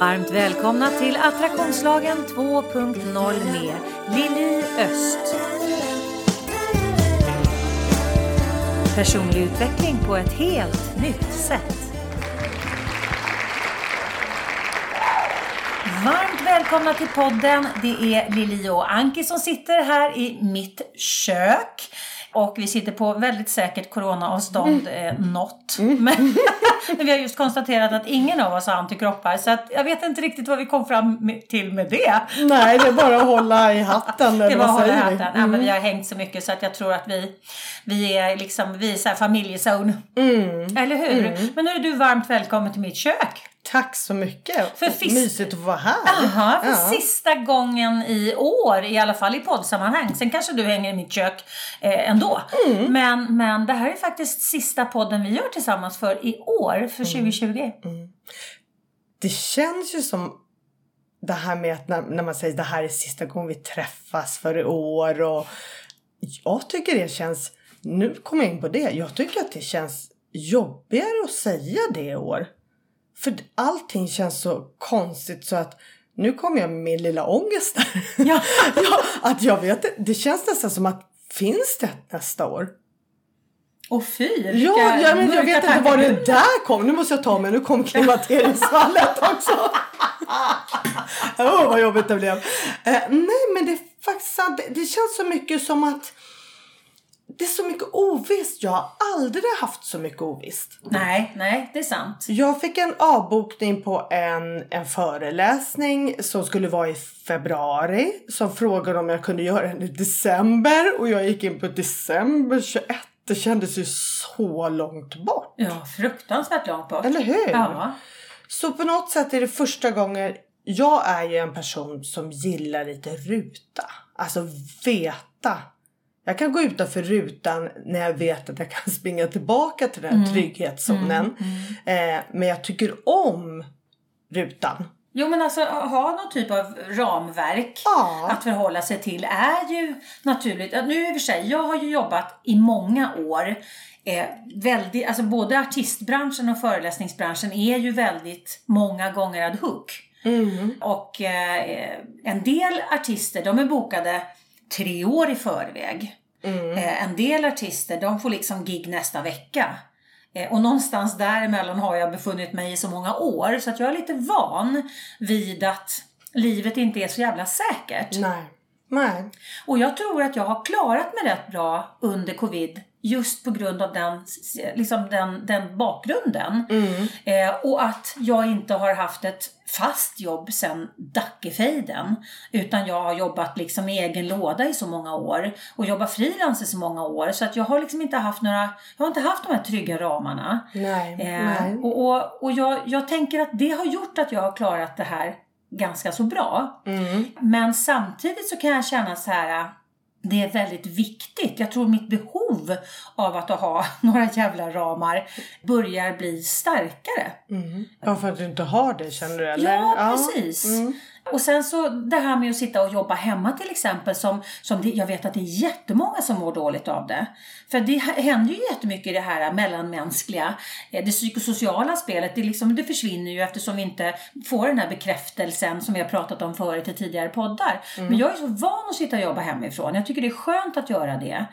Varmt välkomna till Attraktionslagen 2.0 med Lili Öst. Personlig utveckling på ett helt nytt sätt. Varmt välkomna till podden. Det är Lili och Anki som sitter här i mitt kök. Och vi sitter på väldigt säkert coronaavstånd mm. eh, något. Mm. Men, men vi har just konstaterat att ingen av oss har antikroppar. Så att jag vet inte riktigt vad vi kom fram till med det. Nej, det är bara att hålla i hatten. det att hålla i hatten. Mm. Ja, men mm. vi har hängt så mycket så att jag tror att vi, vi är liksom, vi är så här familjezone. Mm. Eller hur? Mm. Men nu är du varmt välkommen till mitt kök. Tack så mycket. För fis- Mysigt att vara här. Aha, för ja. sista gången i år, i alla fall i poddsammanhang. Sen kanske du hänger i mitt kök eh, ändå. Mm. Men, men det här är faktiskt sista podden vi gör tillsammans för i år, för 2020. Mm. Mm. Det känns ju som det här med att när, när man säger det här är sista gången vi träffas för i år. Och jag tycker det känns, nu kommer jag in på det, jag tycker att det känns jobbigare att säga det i år. För allting känns så konstigt så att nu kommer jag med min lilla ångest där. Ja. ja, att jag vet Det känns nästan som att finns det nästa år? Och fy! Ja, ja men jag vet inte var det där kom. Nu måste jag ta mig. Nu kom klimakteriesfallet också. Åh, oh, vad jobbigt det blev. Eh, nej, men det är faktiskt sant. Det känns så mycket som att det är så mycket ovisst. Jag har aldrig haft så mycket ovisst. Nej, nej, det är sant. Jag fick en avbokning på en, en föreläsning som skulle vara i februari. Som frågade om jag kunde göra den i december. Och jag gick in på december 21. Det kändes ju så långt bort. Ja, fruktansvärt långt bort. Eller hur? Ja. Så på något sätt är det första gången jag är ju en person som gillar lite ruta. Alltså veta jag kan gå utanför rutan när jag vet att jag kan springa tillbaka till den mm. trygghetszonen. Mm. Mm. Eh, men jag tycker om rutan. Jo men alltså ha någon typ av ramverk ja. att förhålla sig till är ju naturligt. Nu i och för sig, jag har ju jobbat i många år. Eh, väldigt, alltså både artistbranschen och föreläsningsbranschen är ju väldigt många gånger ad hoc. Mm. Och eh, en del artister de är bokade tre år i förväg. Mm. Eh, en del artister de får liksom gig nästa vecka. Eh, och någonstans däremellan har jag befunnit mig i så många år så att jag är lite van vid att livet inte är så jävla säkert. Nej. Nej. Och jag tror att jag har klarat mig rätt bra under covid just på grund av den, liksom den, den bakgrunden. Mm. Eh, och att jag inte har haft ett fast jobb sen Dackefejden. Utan jag har jobbat liksom i egen låda i så många år och jobbat frilans i så många år. Så att jag har liksom inte haft några, jag har inte haft de här trygga ramarna. Nej, eh, nej. Och, och, och jag, jag tänker att det har gjort att jag har klarat det här ganska så bra. Mm. Men samtidigt så kan jag känna så här det är väldigt viktigt. Jag tror mitt behov av att ha några jävla ramar börjar bli starkare. Mm. Ja, för att du inte har det känner du eller? Ja, precis. Mm. Och sen så det här med att sitta och jobba hemma till exempel som, som det, jag vet att det är jättemånga som mår dåligt av det. För det händer ju jättemycket i det här mellanmänskliga, eh, det psykosociala spelet, det, liksom, det försvinner ju eftersom vi inte får den här bekräftelsen som vi har pratat om förut i tidigare poddar. Mm. Men jag är så van att sitta och jobba hemifrån. Jag tycker det är skönt att göra det.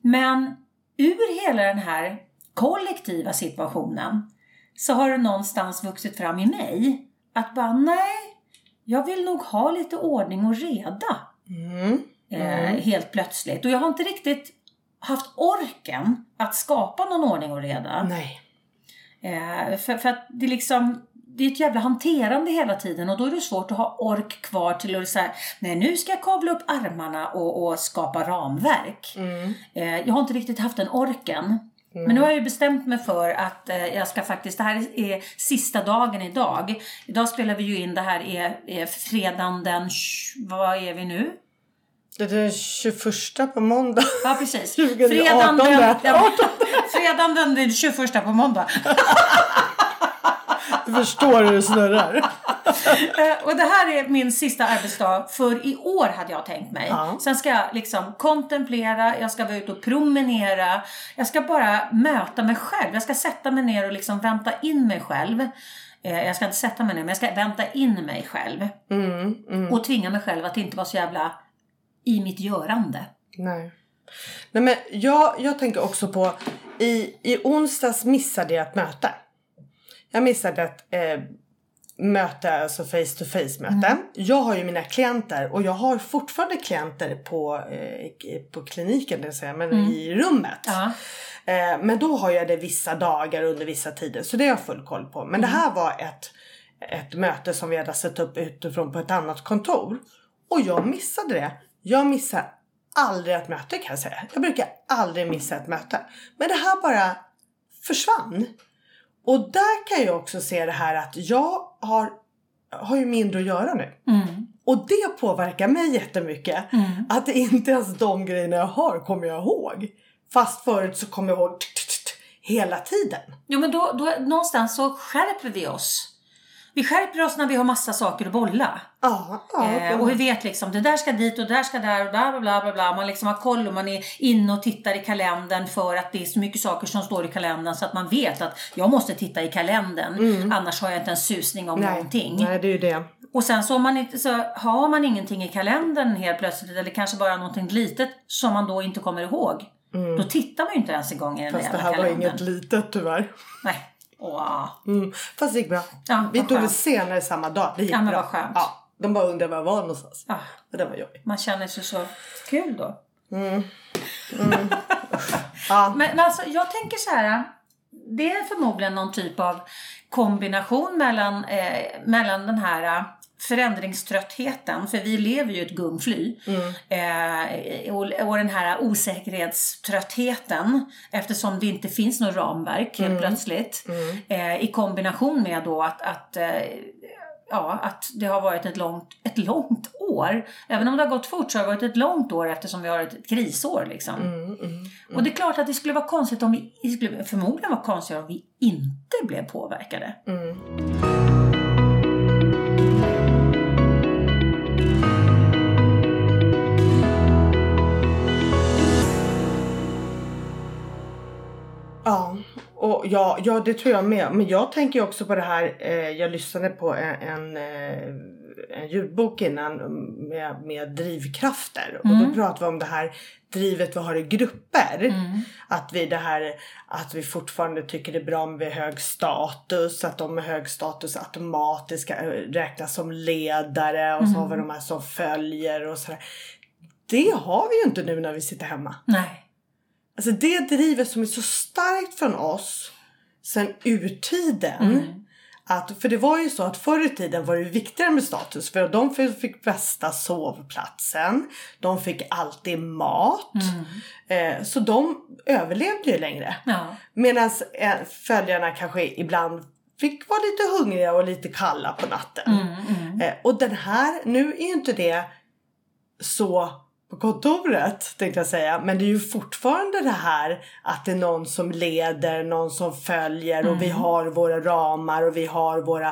Men ur hela den här kollektiva situationen så har det någonstans vuxit fram i mig att bara nej, jag vill nog ha lite ordning och reda. Mm. Eh, mm. helt plötsligt. Och jag har inte riktigt haft orken att skapa någon ordning och reda. Nej. Eh, för, för att det liksom det är ett jävla hanterande hela tiden och då är det svårt att ha ork kvar till att säga nej nu ska jag kavla upp armarna och, och skapa ramverk. Mm. Eh, jag har inte riktigt haft den orken. Men nu har jag ju bestämt mig för att eh, jag ska faktiskt, det här är sista dagen idag. Idag spelar vi ju in, det här är, är fredagen den, vad är vi nu? Det är den 21 på måndag. Ja precis. Fredagen den, ja, fredagen den 21 på måndag. Du förstår hur det snurrar. Eh, och det här är min sista arbetsdag för i år hade jag tänkt mig. Ja. Sen ska jag liksom kontemplera, jag ska vara ute och promenera. Jag ska bara möta mig själv. Jag ska sätta mig ner och liksom vänta in mig själv. Eh, jag ska inte sätta mig ner, men jag ska vänta in mig själv. Mm, mm. Och tvinga mig själv att inte vara så jävla i mitt görande. Nej. Nej men jag, jag tänker också på i, i onsdags missade jag ett möte. Jag missade ett eh, möte, alltså face to face möte. Jag har ju mina klienter och jag har fortfarande klienter på, eh, på kliniken, det vill säga, men i rummet. Ja. Eh, men då har jag det vissa dagar under vissa tider så det har jag full koll på. Men det här var ett, ett möte som vi hade satt upp utifrån på ett annat kontor. Och jag missade det. Jag missar aldrig ett möte kan jag säga. Jag brukar aldrig missa ett möte. Men det här bara försvann. Och där kan jag också se det här att jag har, har ju mindre att göra nu. Mm. Och det påverkar mig jättemycket. Att inte ens de grejerna jag har kommer jag ihåg. Fast förut så kommer jag ihåg hela tiden. Jo men då, då någonstans så skärper vi oss. Vi skärper oss när vi har massa saker att bolla. Ja, ja. Eh, och vi vet liksom, det där ska dit och det där ska där och bla bla bla bla bla. Man liksom har koll och man är inne och tittar i kalendern för att det är så mycket saker som står i kalendern så att man vet att jag måste titta i kalendern. Annars har jag inte en susning om nej, någonting. nej, det är ju det. Och sen så, man så har man ingenting i kalendern helt plötsligt eller kanske bara någonting litet som man då inte kommer ihåg. Då tittar man ju inte ens igång i den Mm. Fast det här jävla var kalendern. inget litet tyvärr. Nej. Åh. Mm. Fast det gick bra. Ja, vi tog det senare samma dag. Det gick Ja, men bra. vad skönt. Ja, de bara undrade var jag var någonstans. Och det var jobbigt. man känner sig så kul då. Ja. Men, alltså, jag tänker så här. Det är förmodligen någon typ av kombination mellan, eh, mellan den här förändringströttheten, för vi lever ju ett gungfly. Eh, och, och den här osäkerhetströttheten eftersom det inte finns något ramverk helt plötsligt. Eh, I kombination med då att, att eh, ja, att det har varit ett långt, ett långt år. Även om det har gått fort så har det varit ett långt år eftersom vi har ett krisår. Liksom. Och det är klart att det skulle vara konstigt om vi, det skulle förmodligen vara konstigt om vi inte blev påverkade. Och ja, ja, det tror jag med. Men jag tänker också på det här. Eh, jag lyssnade på en, en, eh, en ljudbok innan med, med drivkrafter. Och då pratade vi om det här drivet vi har i grupper. Att vi det här att vi fortfarande tycker det är bra med hög status. Att de med hög status automatiskt ska eh, räknas som ledare. Och så har vi de här som följer och sådär. Det har vi ju inte nu när vi sitter hemma. Nej. Alltså det drivet som är så starkt från oss sen urtiden. Att, för det var ju så att förr i tiden var det viktigare med status. För de fick bästa sovplatsen. De fick alltid mat. Eh, så de överlevde ju längre. Ja. Medan eh, följarna kanske ibland fick vara lite hungriga och lite kalla på natten. Eh, och den här, nu är ju inte det så på kontoret tänkte jag säga. Men det är ju fortfarande det här att det är någon som leder, någon som följer och vi har våra ramar och vi har våra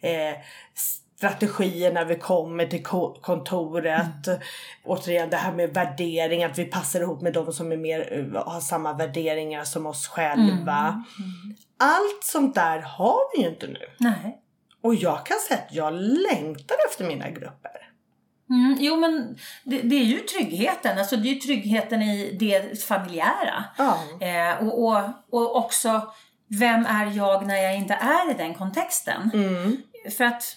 eh, strategier när vi kommer till ko- kontoret. Återigen det här med värdering, att vi passar ihop med de som är mer, eh, har samma värderingar som oss själva. Allt sånt där har vi ju inte nu. Nej. Och jag kan säga att jag längtar efter mina grupper. Mm, jo men det, det är ju tryggheten, alltså det är ju tryggheten i det familjära. Ja. Eh, och, och, och också, vem är jag när jag inte är i den kontexten? Mm. För att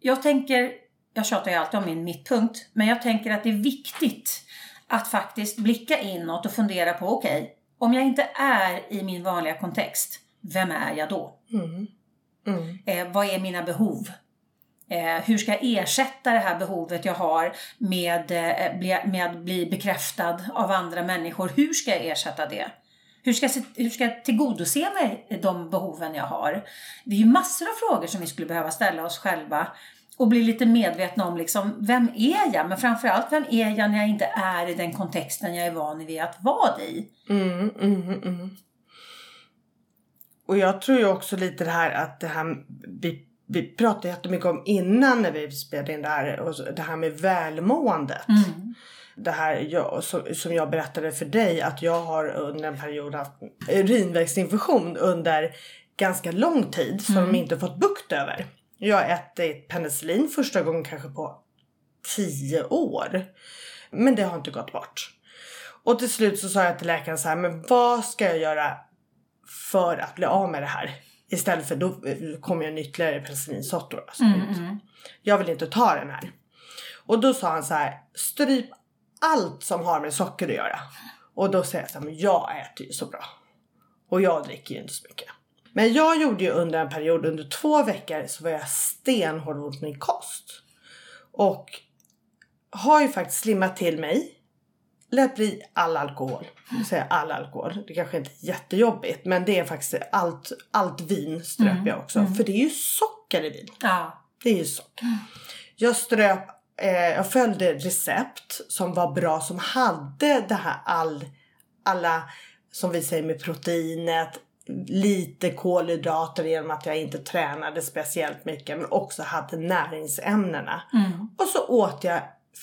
jag tänker, jag tjatar ju alltid om min mittpunkt, men jag tänker att det är viktigt att faktiskt blicka inåt och fundera på, okej, om jag inte är i min vanliga kontext, vem är jag då? Mm. Mm. Eh, vad är mina behov? Eh, hur ska jag ersätta det här behovet jag har med, eh, bli, med att bli bekräftad av andra människor? Hur ska jag ersätta det? Hur ska, jag, hur ska jag tillgodose mig de behoven jag har? Det är ju massor av frågor som vi skulle behöva ställa oss själva och bli lite medvetna om liksom, vem är jag? Men framförallt, vem är jag när jag inte är i den kontexten jag är van vid att vara i? Mm, mm, mm. Och jag tror ju också lite det här att det här vi, vi pratade jättemycket om innan när vi spelade in det här, och det här med välmåendet. Det här jag, som, jag berättade för dig att jag har under en period haft urinvägsinfektion under ganska lång tid som de inte fått bukt över. Jag har ätit penicillin första gången kanske på 10 år. Men det har inte gått bort. Och till slut så sa jag till läkaren så här, men vad ska jag göra för att bli av med det här? Istället för då kommer jag en ytterligare penicillinsort. Alltså. Jag vill inte ta den här. Och då sa han så här, stryp allt som har med socker att göra. Och då säger jag så här, men jag äter ju så bra. Och jag dricker ju inte så mycket. Men jag gjorde ju under en period, under två veckor så var jag stenhård mot min kost. Och har ju faktiskt slimmat till mig. Lät bli all alkohol. Jag säger all alkohol. Det kanske inte är jättejobbigt. Men det är faktiskt allt, allt vin ströp jag också. För det är ju socker i vin. Ja. Det är ju socker. Jag ströp, eh, jag följde recept som var bra som hade det här all, alla, som vi säger med proteinet, lite kolhydrater genom att jag inte tränade speciellt mycket men också hade näringsämnena. Och så åt jag,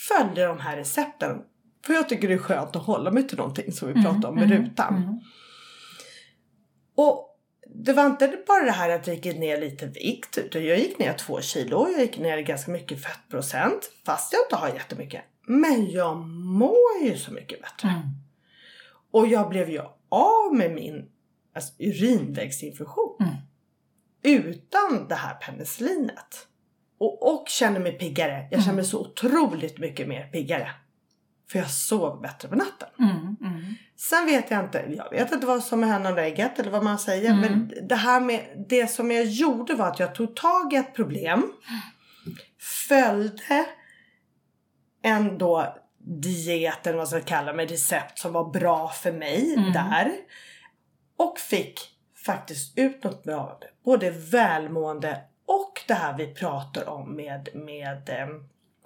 följde de här recepten. För jag tycker det är skönt att hålla mig till någonting som vi pratade om med rutan. Och det var inte bara det här att jag gick ner lite vikt. Utan jag gick ner två kilo. Jag gick ner ganska mycket fettprocent. Fast jag inte har jättemycket. Men jag mår ju så mycket bättre. Och jag blev ju av med min alltså, urinvägsinfektion. Utan det här penicillinet. Och, och kände mig piggare. Jag kände mig så otroligt mycket mer piggare. För jag sov bättre på natten. Mm, mm. Sen vet jag inte, jag vet inte vad som är hönan och ägget eller vad man säger. Men det här med, det som jag gjorde var att jag tog tag i ett problem. Följde en då diet eller vad man ska kalla med recept som var bra för mig där. Och fick faktiskt ut något bra av det. Både välmående och det här vi pratar om med, med eh,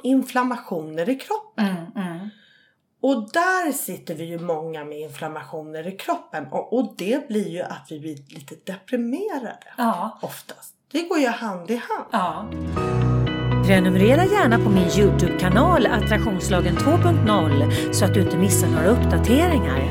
inflammationer i kroppen. Mm, mm. Och där sitter vi ju många med inflammationer i kroppen och, och det blir ju att vi blir lite deprimerade Ja. oftast. Det går ju hand i hand. Ja. Prenumerera gärna på min Youtube-kanal Attraktionslagen 2.0 så att du inte missar några uppdateringar.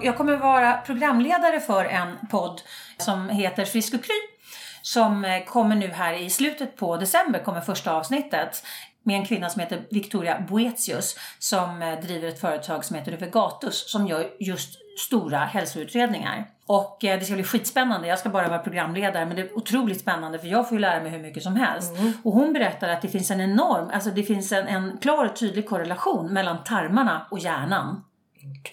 Jag kommer vara programledare för en podd som heter Frisk och Kry som kommer nu här i slutet på december, kommer första avsnittet med en kvinna som heter Victoria Boetius som eh, driver ett företag som heter Övergatus som gör just stora hälsoutredningar. Och eh, det ska bli skitspännande. Jag ska bara vara programledare men det är otroligt spännande för jag får ju lära mig hur mycket som helst. Och hon berättar att det finns en enorm, alltså det finns en, en klar och tydlig korrelation mellan tarmarna och hjärnan.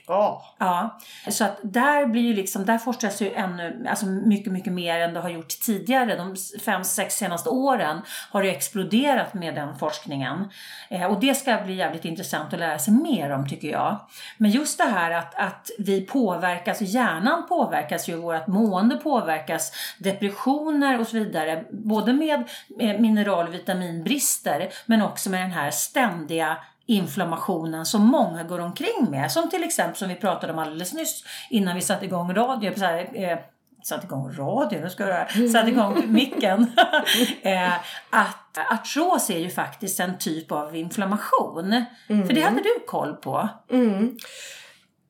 Ja. Ja, så att där blir ju liksom, där forskas ju ännu, alltså mycket, mycket mer än det har gjort tidigare. De fem, sex senaste åren har det exploderat med den forskningen. Eh, och det ska bli jävligt intressant att lära sig mer om tycker jag. Men just det här att, att vi påverkas, hjärnan påverkas ju, vårt mående påverkas, depressioner och så vidare. Både med eh, mineral och vitaminbrister men också med den här ständiga inflammationen som många går omkring med. Som till exempel som vi pratade om alldeles nyss innan vi satte igång radio. Så här, eh, satte igång radio, nu ska jag satte igång micken. eh, att artros är ju faktiskt en typ av inflammation. För det hade du koll på. Mm.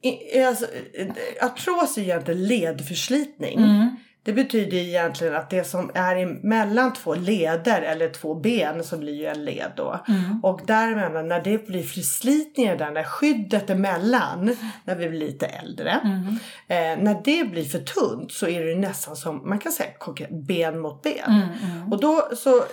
I, alltså, eh, artros är egentligen ledförslitning. Mm. Det betyder egentligen att det som är mellan två leder eller två ben så blir ju en led då. Mm. Och däremellan när det blir förslitningar där, när skyddet emellan, när vi blir lite äldre. Mm. Eh, när det blir för tunt så är det nästan som, man kan säga ben mot ben. Mm. Och då så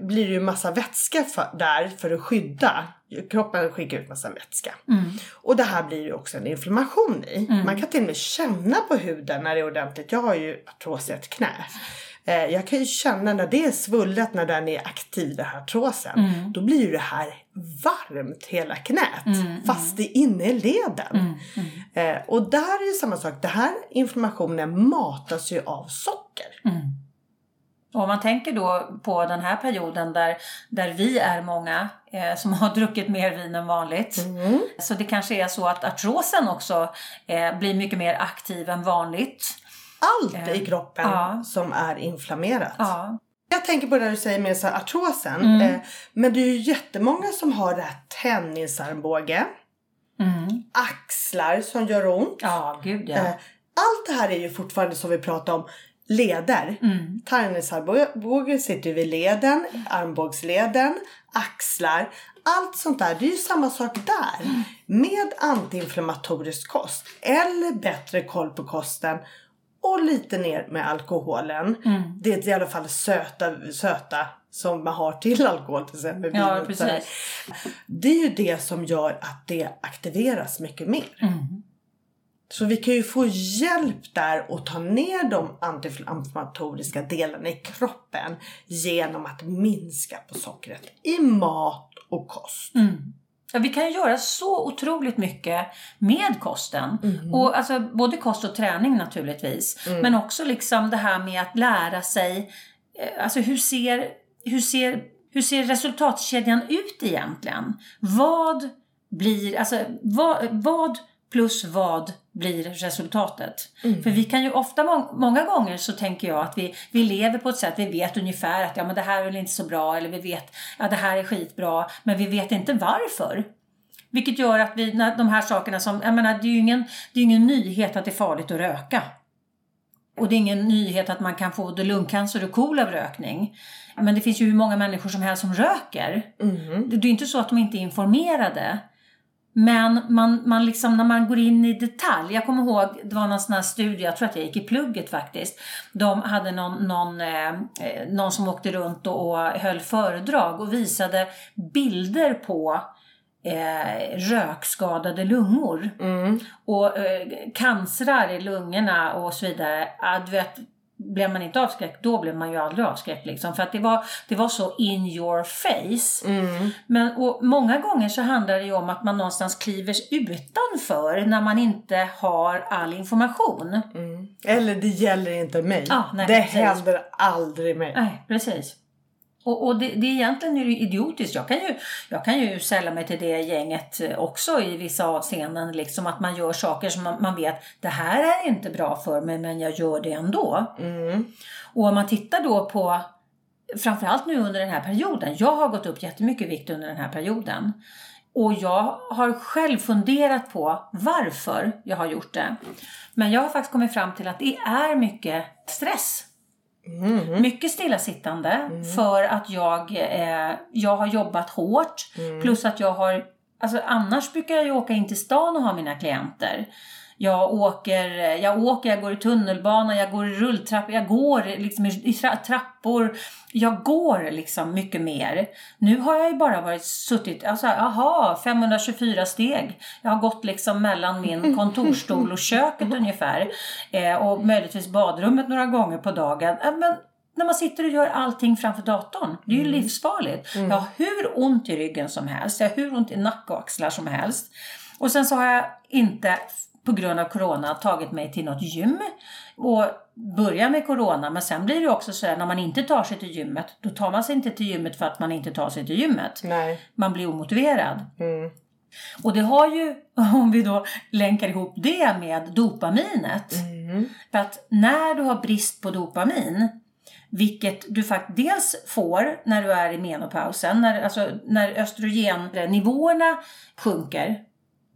blir det ju massa vätska för, där för att skydda. Kroppen skickar ut massa vätska. Mm. Och det här blir ju också en inflammation i. Man kan till och med känna på huden när det är ordentligt. Jag har ju artros i ett knä. Eh, jag kan ju känna när det är svullet, när den är aktiv, den här artrosen. Mm. Då blir ju det här varmt hela knät. Fast det är inne i leden. Mm. Eh, och där är ju samma sak. Det här inflammationen matas ju av socker. Och om man tänker då på den här perioden där, där vi är många eh, som har druckit mer vin än vanligt. Mm. Så det kanske är så att artrosen också eh, blir mycket mer aktiv än vanligt. Allt i kroppen ja. som är inflammerat. Ja. Jag tänker på det du säger med så artrosen. Eh, men det är ju jättemånga som har det här tennisarmbåge. Mm. Axlar som gör ont. Ja, gud ja. Eh, allt det här är ju fortfarande som vi pratar om leder. Mm. Tarmledsarmbåge sitter vid leden, armbågsleden, axlar. Allt sånt där, det är ju samma sak där. Mm. Med antiinflammatorisk kost eller bättre koll på kosten och lite ner med alkoholen. Mm. Det är i alla fall söta, söta som man har till alkohol till exempel. Ja, precis. Det är ju det som gör att det aktiveras mycket mer. Mm. Så vi kan ju få hjälp där att ta ner de antiinflammatoriska delarna i kroppen genom att minska på sockret i mat och kost. Mm. Ja, vi kan göra så otroligt mycket med kosten. Mm. Och alltså, både kost och träning naturligtvis. Mm. Men också liksom det här med att lära sig, eh, alltså hur ser, hur ser, hur ser resultatkedjan ut egentligen? Vad blir, alltså vad, vad plus vad blir resultatet. Mm. För vi kan ju ofta, må många gånger så tänker jag att vi, vi lever på ett sätt, vi vet ungefär att ja men det här är inte så bra eller vi vet att ja, det här är skitbra men vi vet inte varför. Vilket gör att vi, när de här sakerna som, jag menar det är ju ingen, det är ingen nyhet att det är farligt att röka. Och det är ingen nyhet att man kan få både lungcancer och KOL av rökning. Men det finns ju hur många människor som helst som röker. Mm. Det är inte så att de inte är informerade. Men man, man liksom, när man går in i detalj, jag kommer ihåg, det var någon sån här studie, jag tror att jag gick i plugget faktiskt. De hade någon, någon, eh, någon som åkte runt och, och höll föredrag och visade bilder på eh, rökskadade lungor. Mm. Och eh, cancrar i lungorna och så vidare. Ja, du vet, blev man inte avskräckt, då blev man ju aldrig avskräckt. Liksom. För att det var, det var så in your face. Mm. Men och många gånger så handlar det ju om att man någonstans kliver utanför när man inte har all information. Mm. Eller det gäller inte mig. Ah, nej, det precis. händer aldrig mig. Nej, precis. Och, och det, det egentligen är det idiotiskt. Jag kan, ju, jag kan ju sälla mig till det gänget också i vissa avseenden. Liksom att man gör saker som man, man vet, det här är inte bra för mig men jag gör det ändå. Mm. Och om man tittar då på framförallt nu under den här perioden. Jag har gått upp jättemycket vikt under den här perioden. Och jag har själv funderat på varför jag har gjort det. Men jag har faktiskt kommit fram till att det är mycket stress Mm. Mycket stillasittande mm. för att jag, eh, jag har jobbat hårt. Mm. Plus att jag har, alltså annars brukar jag ju åka in till stan och ha mina klienter. Jag åker, jag åker, jag går i tunnelbana, jag går i rulltrappor, jag går liksom i trappor. Jag går liksom mycket mer. Nu har jag ju bara varit suttit, alltså aha, 524 steg. Jag har gått liksom mellan min kontorstol och köket ungefär. Eh, och möjligtvis badrummet några gånger på dagen. Eh, men när man sitter och gör allting framför datorn. Det är ju mm. livsfarligt. Mm. Jag har hur ont i ryggen som helst. Jag har hur ont i nacke och axlar som helst. Och sen så har jag inte på grund av corona tagit mig till något gym och börjar med corona men sen blir det också så här när man inte tar sig till gymmet då tar man sig inte till gymmet för att man inte tar sig till gymmet. Nej. Man blir omotiverad. Mm. Och det har ju, om vi då länkar ihop det med dopaminet. Mm. För att när du har brist på dopamin vilket du faktiskt dels får när du är i menopausen, när, alltså, när östrogennivåerna sjunker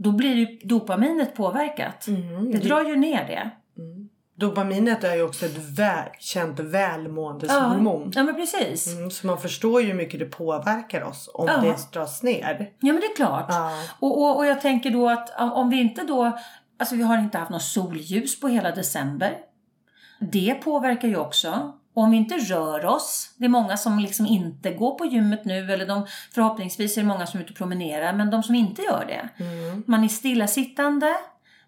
då blir ju dopaminet påverkat. Mm. Det drar ju ner det. Mm. Dopaminet är ju också ett väl, känt välmåendeshormon. Ja, ja men precis. Mm, så man förstår ju hur mycket det påverkar oss om ja. det dras ner. Ja men det är klart. Ja. Och, och, och jag tänker då att om vi inte då, alltså vi har inte haft något solljus på hela december. Det påverkar ju också. Och om vi inte rör oss, det är många som liksom inte går på gymmet nu eller de, förhoppningsvis är det många som är ute och promenerar, men de som inte gör det. Mm. Man är stillasittande,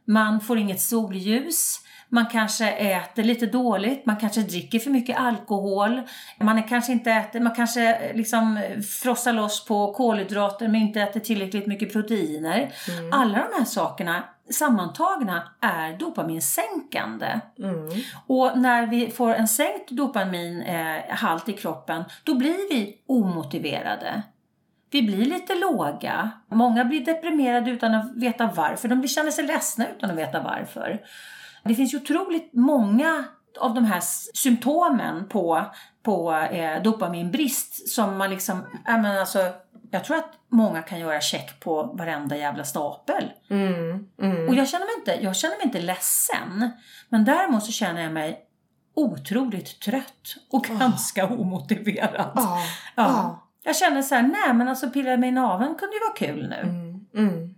man får inget solljus, man kanske äter lite dåligt, man kanske dricker för mycket alkohol, man är kanske inte äter, man kanske liksom frossar loss på kolhydrater men inte äter tillräckligt mycket proteiner. Mm. Alla de här sakerna sammantagna är dopaminsänkande. Mm. Och när vi får en sänkt dopaminhalt i kroppen, då blir vi omotiverade. Vi blir lite låga. Många blir deprimerade utan att veta varför. De känner sig ledsna utan att veta varför. Det finns ju otroligt många av de här symptomen på, på eh, dopaminbrist som man liksom, alltså, Jag tror att många kan göra check på varenda jävla stapel. Mm. Mm. Och jag känner, mig inte, jag känner mig inte ledsen. Men däremot så känner jag mig otroligt trött och ganska omotiverad. Ja. Ja. Ja. Jag känner så här, nej men alltså pilla mig i naveln kunde ju vara kul nu. Mm.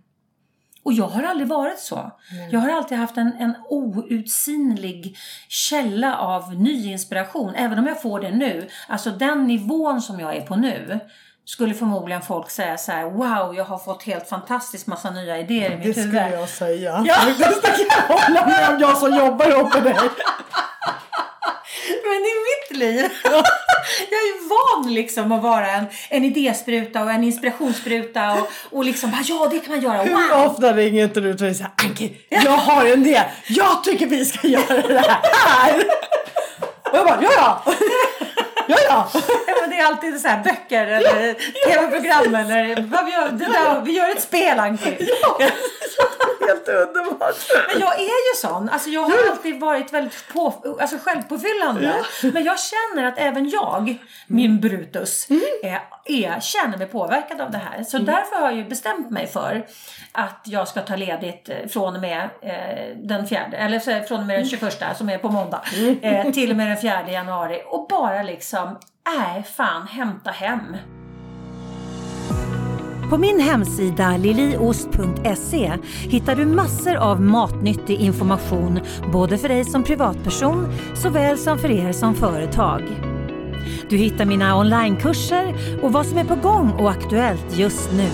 Mm. Och jag har aldrig varit så. Jag har alltid haft en, en outsinlig källa av ny inspiration. Även om jag får det nu. Alltså den nivån som jag är på nu. Skulle förmodligen folk säga så här: wow jag har fått helt fantastiskt massa nya idéer i Det mitt huvud. skulle jag säga. Ja. Det kan jag hålla med om, jag som jobbar uppe dig. Men i mitt liv, jag är van liksom att vara en, en idéspruta och en inspirationsspruta och, och liksom bara, ja det kan man göra, Hur wow! ofta ringer inte du till mig såhär Anki, jag har en idé. Jag tycker vi ska göra det här. Och jag bara, ja ja. Ja ja. Ja, men det är alltid så här böcker eller tv-program eller vad vi gör, det där, vi gör ett spel Anki. Helt underbart. Men jag är ju sån. Alltså jag har alltid varit väldigt på, alltså självpåfyllande. Men jag känner att även jag, min Brutus, är, är, känner mig påverkad av det här. Så därför har jag bestämt mig för att jag ska ta ledigt eh, från och med eh, den fjärde, eller från och med den 21 som är på måndag, eh, till och med den fjärde januari. Och bara liksom, nej äh, fan, hämta hem. På min hemsida liliost.se hittar du massor av matnyttig information både för dig som privatperson såväl som för er som företag. Du hittar mina onlinekurser och vad som är på gång och aktuellt just nu.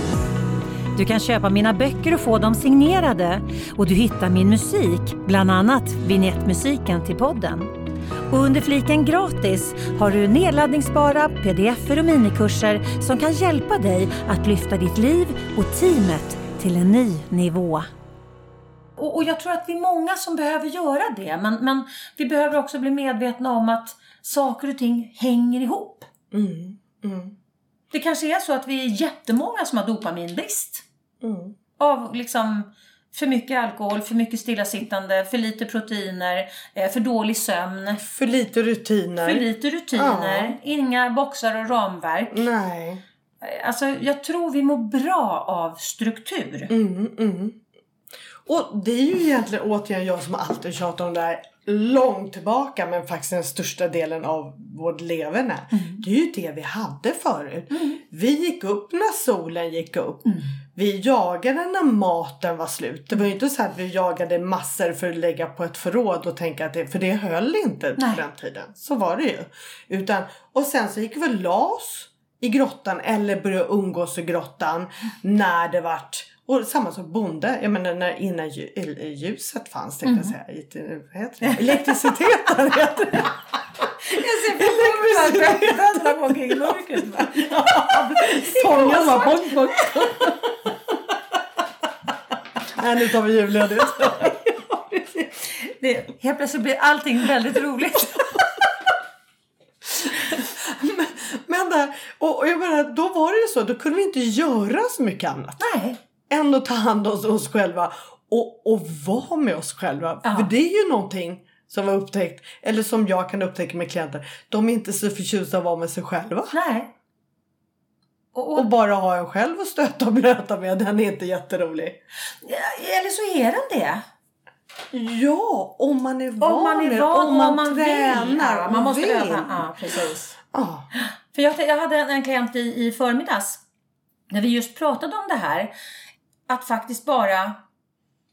Du kan köpa mina böcker och få dem signerade och du hittar min musik, bland annat vignettmusiken till podden. Och under fliken gratis har du nedladdningsbara pdf och minikurser som kan hjälpa dig att lyfta ditt liv och teamet till en ny nivå. Och, och jag tror att vi är många som behöver göra det. Men, men vi behöver också bli medvetna om att saker och ting hänger ihop. Mm. Mm. Det kanske är så att vi är jättemånga som har dopaminbrist. Mm. Av liksom för mycket alkohol, för mycket stillasittande, för lite proteiner, eh, för dålig sömn, För lite rutiner. för lite rutiner, inga boxar och ramverk. Nej. Eh, Alltså jag tror vi mår bra av struktur. Mm, mm. Och det är ju egentligen återigen jag som alltid tjatar om det här långt tillbaka men faktiskt den största delen av vårt leverne. Det är ju det vi hade förut. Vi gick upp när solen gick upp. Vi jagade när maten var slut. Det var ju inte så att vi jagade massor för att lägga på ett förråd och tänka att det, för det höll inte Nej. på den tiden. Så var det ju. Utan, och sen så gick vi och la oss i grottan eller började umgås i grottan när det vart och samma som bonde, jag menar när innan ljuset fanns tänkte jag säga. Elektriciteten heter det. Jag ser framför mig bönderna gå omkring i mörkret. va? Sången var bonk bonk. Nej nu tar vi julledigt. Det, helt plötsligt blir allting väldigt roligt. Men där, och, och jag menar, då var det ju så, då kunde vi inte göra så mycket annat. Nej. än att ta hand om oss själva och, och vara med oss själva. Ja. För det är ju någonting som var upptäckt, eller som jag kan upptäcka med klienter. De är inte så förtjusta att vara med sig själva. Nej. Och, och, Och bara ha en själv att stöta och blöta med, den är inte jätterolig. eller så är den det. Ja, om man är van Om man är van om man, man tränar vill. Ja, man måste vill. öva. Ja, precis. Ja. För jag, jag hade en, en klient i, i förmiddags när vi just pratade om det här. Att faktiskt bara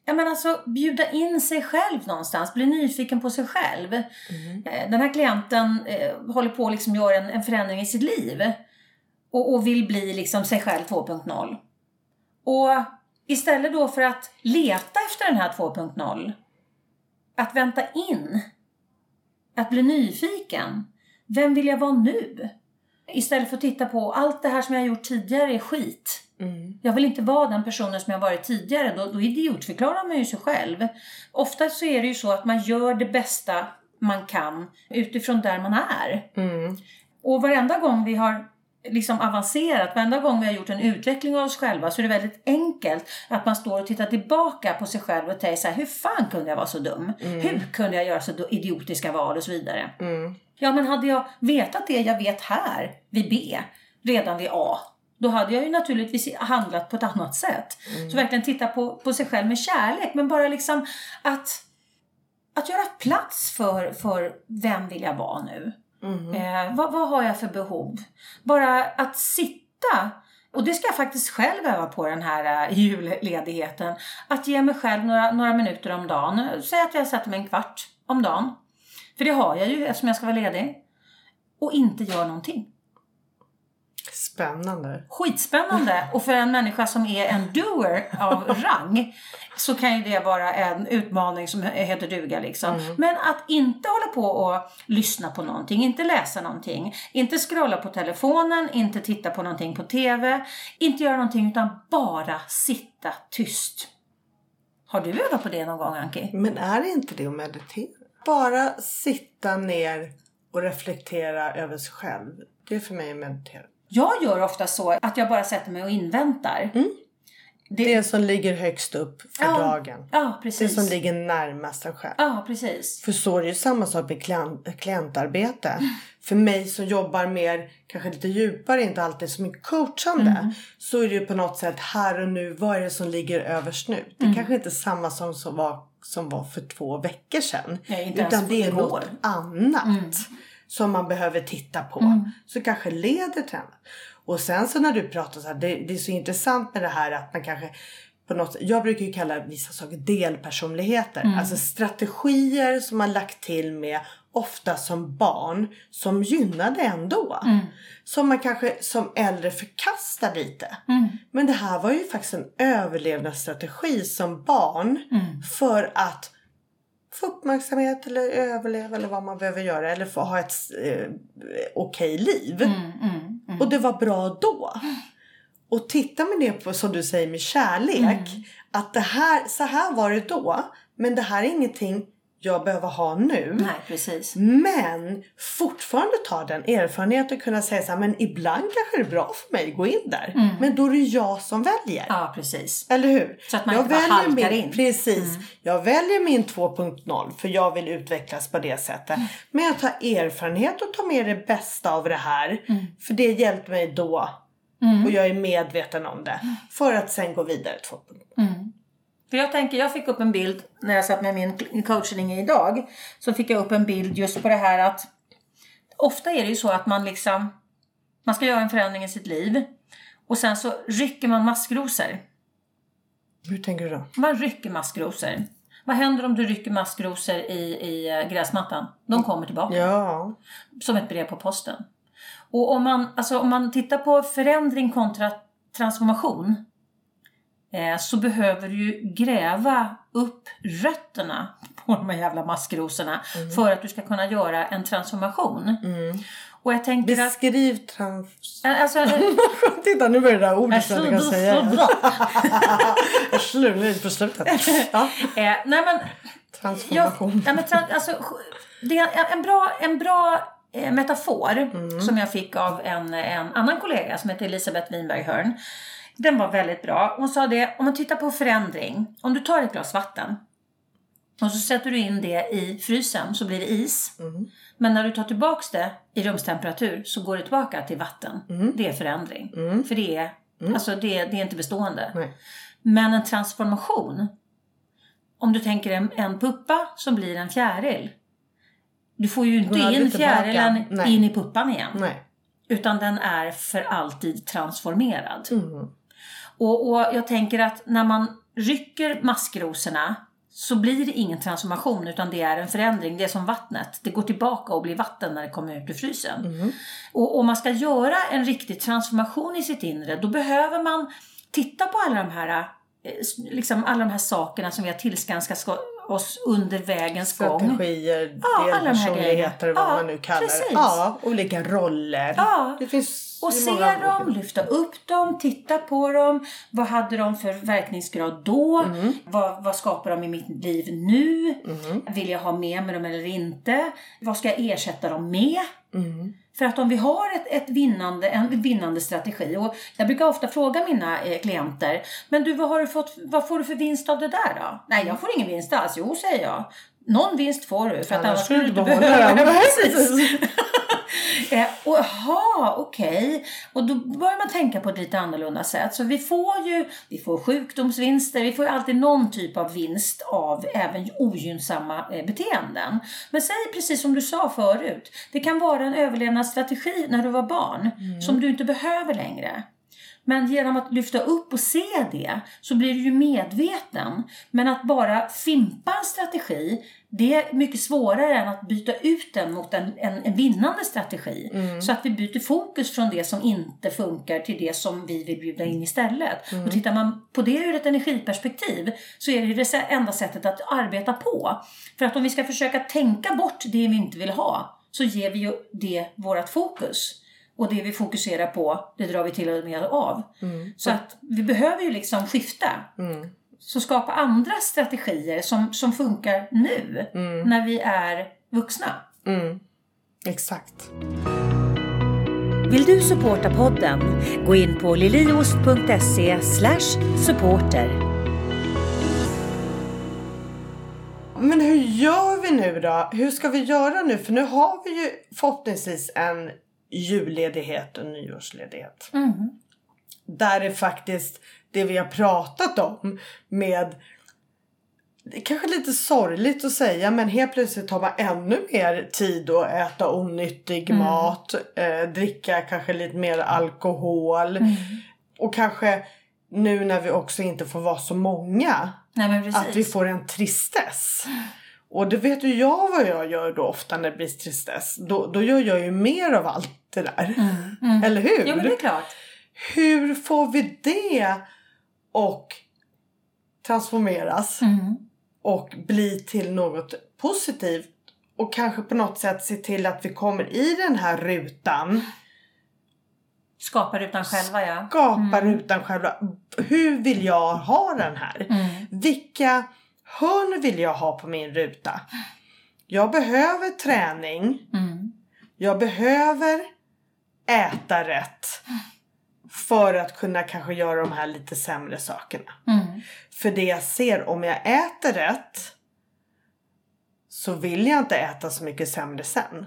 Ja men alltså bjuda in sig själv någonstans, bli nyfiken på sig själv. Eh, Den här klienten eh, håller på att liksom göra en, en förändring i sitt liv. Och, och vill bli liksom sig själv 2.0. Och istället då för att leta efter den här 2.0, att vänta in, att bli nyfiken. Vem vill jag vara nu? Istället för att titta på allt det här som jag har gjort tidigare är skit. Mm. Jag vill inte vara den personen som jag varit tidigare. Då, då idiotförklarar man ju sig själv. Ofta så är det ju så att man gör det bästa man kan utifrån där man är. Mm. Och varenda gång vi har liksom avancerat, varenda gång vi har gjort en utveckling av oss själva så är det väldigt enkelt att man står och tittar tillbaka på sig själv och tänker så här, hur fan kunde jag vara så dum? Hur kunde jag göra så idiotiska val och så vidare? Mm. Ja, men hade jag vetat det jag vet här vid B, redan vid A, Då hade jag ju naturligtvis handlat på ett annat sätt. Så verkligen titta på, på sig själv med kärlek. Men bara liksom att, att göra plats för, för vem vill jag vara nu? Eh, vad, vad har jag för behov? Bara att sitta och det ska jag faktiskt själv öva på den här uh, julledigheten. Att ge mig själv några, några minuter om dagen. Säg att jag sätter mig en kvart om dagen. För det har jag ju eftersom jag ska vara ledig. Och inte gör någonting. Spännande. Skitspännande! Och för en människa som är en doer av rang så kan ju det vara en utmaning som heter duga liksom. Men att inte hålla på och lyssna på någonting, inte läsa någonting, inte scrolla på telefonen, inte titta på någonting på TV, inte göra någonting utan bara sitta tyst. Har du övat på det någon gång Anki? Men är inte det att meditera? Bara sitta ner och reflektera över sig själv. Det är för mig att meditera. Jag gör ofta så att jag bara sätter mig och inväntar. Det, Det som ligger högst upp för Ja. dagen. ja, Det precis. som ligger närmast en själv. Ja, precis. För så är det ju samma sak med klient, klientarbete. För mig som jobbar mer, kanske lite djupare, inte alltid så mycket coachande. Så är det ju på något sätt här och nu, vad är det som ligger överst nu? Det kanske inte är samma som, som, var, som var för två veckor sedan. Nej, inte ens utan det är igår. något annat som man behöver titta på. Så kanske leder till annat. Och sen så när du pratar så här, det, det är så intressant med det här att man kanske på något, jag brukar ju kalla vissa saker delpersonligheter. Alltså strategier som man lagt till med ofta som barn som gynnade ändå. Som man kanske som äldre förkastar lite. Men det här var ju faktiskt en överlevnadsstrategi som barn för att få uppmärksamhet eller överleva eller vad man behöver göra eller få ha ett eh, okej liv. Mm, Och det var bra då. Och titta med det på som du säger med kärlek. Mm. Att det här, så här var det då. Men det här är ingenting jag behöver ha nu. Nej, precis. Men fortfarande ta den erfarenheten och kunna säga så här, men ibland kanske det är bra för mig att gå in där. Men då är det jag som väljer. Mm. Ja, precis. Eller hur? Så att man jag inte bara halkar min, in. Precis. Jag väljer min 2.0 för jag vill utvecklas på det sättet. Mm. Men jag tar erfarenhet och tar med det bästa av det här. Mm. För det hjälpte mig då. Och jag är medveten om det. För att sen gå vidare 2.0. För jag tänker, jag fick upp en bild när jag satt med min coachning idag. Så fick jag upp en bild just på det här att ofta är det ju så att man liksom man ska göra en förändring i sitt liv och sen så rycker man maskrosor. Hur tänker du då? Man rycker maskrosor. Vad händer om du rycker maskrosor i, i eh, gräsmattan? De kommer tillbaka. Ja. Som ett brev på posten. Och om man, alltså, om man tittar på förändring kontra transformation så behöver du gräva upp rötterna på de här jävla maskrosorna för att du ska kunna göra en transformation. Och jag tänker att... Beskriv trans... Alltså, Titta nu börjar det där ordet som jag inte kan så säga. bra. Jag slurar lite på slutet. Ja. Eh, nej men, Transformation. Ja, ja, men, tran- alltså, det är en bra, en bra eh, metafor som jag fick av en, en annan kollega som heter Elisabeth Winberg Hörn. Den var väldigt bra. Hon sa det, om man tittar på förändring. Om du tar ett glas vatten och så sätter du in det i frysen så blir det is. Men när du tar tillbaks det i rumstemperatur så går det tillbaka till vatten. Det är förändring. För det är, alltså det, det är inte bestående. Nej. Men en transformation. Om du tänker en, en puppa som blir en fjäril. Du får ju inte in fjärilen Nej. in i puppan igen. Nej. Utan den är för alltid transformerad. Mm. Och, och jag tänker att när man rycker maskrosorna så blir det ingen transformation utan det är en förändring. Det är som vattnet. Det går tillbaka och blir vatten när det kommer ut ur frysen. Mm. Och om man ska göra en riktig transformation i sitt inre då behöver man titta på alla de här, liksom alla de här sakerna som vi har tillskanskat oss under vägens gång. Strategier, delpersonligheter, vad Ja, man nu kallar precis. det. Ja, olika roller. Ja. Det finns Och se dem, olika- lyfta upp dem, titta på dem. Vad hade de för verkningsgrad då? Vad, vad skapar de i mitt liv nu? Vill jag ha med mig dem eller inte? Vad ska jag ersätta dem med? För att om vi har ett, ett vinnande, en vinnande strategi och jag brukar ofta fråga mina eh, klienter Men du vad, har du fått, vad får du för vinst av det där då? Nej jag får ingen vinst alls. Jo säger jag. Någon vinst får du för Annars annars skulle du inte behöva. Precis. Eh, jaha, okej. Och då börjar man tänka på ett lite annorlunda sätt. Så vi får ju vi får sjukdomsvinster, vi får ju alltid någon typ av vinst av även ogynnsamma eh, beteenden. Men säg precis som du sa förut, det kan vara en överlevnadsstrategi när du var barn som du inte behöver längre. Men genom att lyfta upp och se det så blir du ju medveten. Men att bara fimpa en strategi, det är mycket svårare än att byta ut den mot en, en, en vinnande strategi. Så att vi byter fokus från det som inte funkar till det som vi vill bjuda in istället. Och tittar man på det ur ett energiperspektiv så är det det enda sättet att arbeta på. För att om vi ska försöka tänka bort det vi inte vill ha så ger vi ju det vårt fokus. Och det vi fokuserar på, det drar vi till och med av. Så att vi behöver ju liksom skifta. Så skapa andra strategier som, som funkar nu, när vi är vuxna. Exakt. Vill du supporta podden? Gå in på liliost.se supporter. Men hur gör vi nu då? Hur ska vi göra nu? För nu har vi ju förhoppningsvis en julledighet och nyårsledighet. Där det faktiskt, det vi har pratat om med det är kanske lite sorgligt att säga men helt plötsligt har man ännu mer tid att äta onyttig mat, eh, dricka kanske lite mer alkohol och kanske nu när vi också inte får vara så många Nej att vi får en tristess. Och det vet ju jag vad jag gör då ofta när det blir tristess. Då, då gör jag ju mer av allt det där. Eller hur? Jo men det är klart. Hur får vi det och transformeras och bli till något positivt och kanske på något sätt se till att vi kommer i den här rutan. Skapar utan själva ja. Skapa rutan själva. Hur vill jag ha den här? Vilka hörn vill jag ha på min ruta? Jag behöver träning. Jag behöver äta rätt. För att kunna kanske göra de här lite sämre sakerna. För det jag ser om jag äter rätt så vill jag inte äta så mycket sämre sen.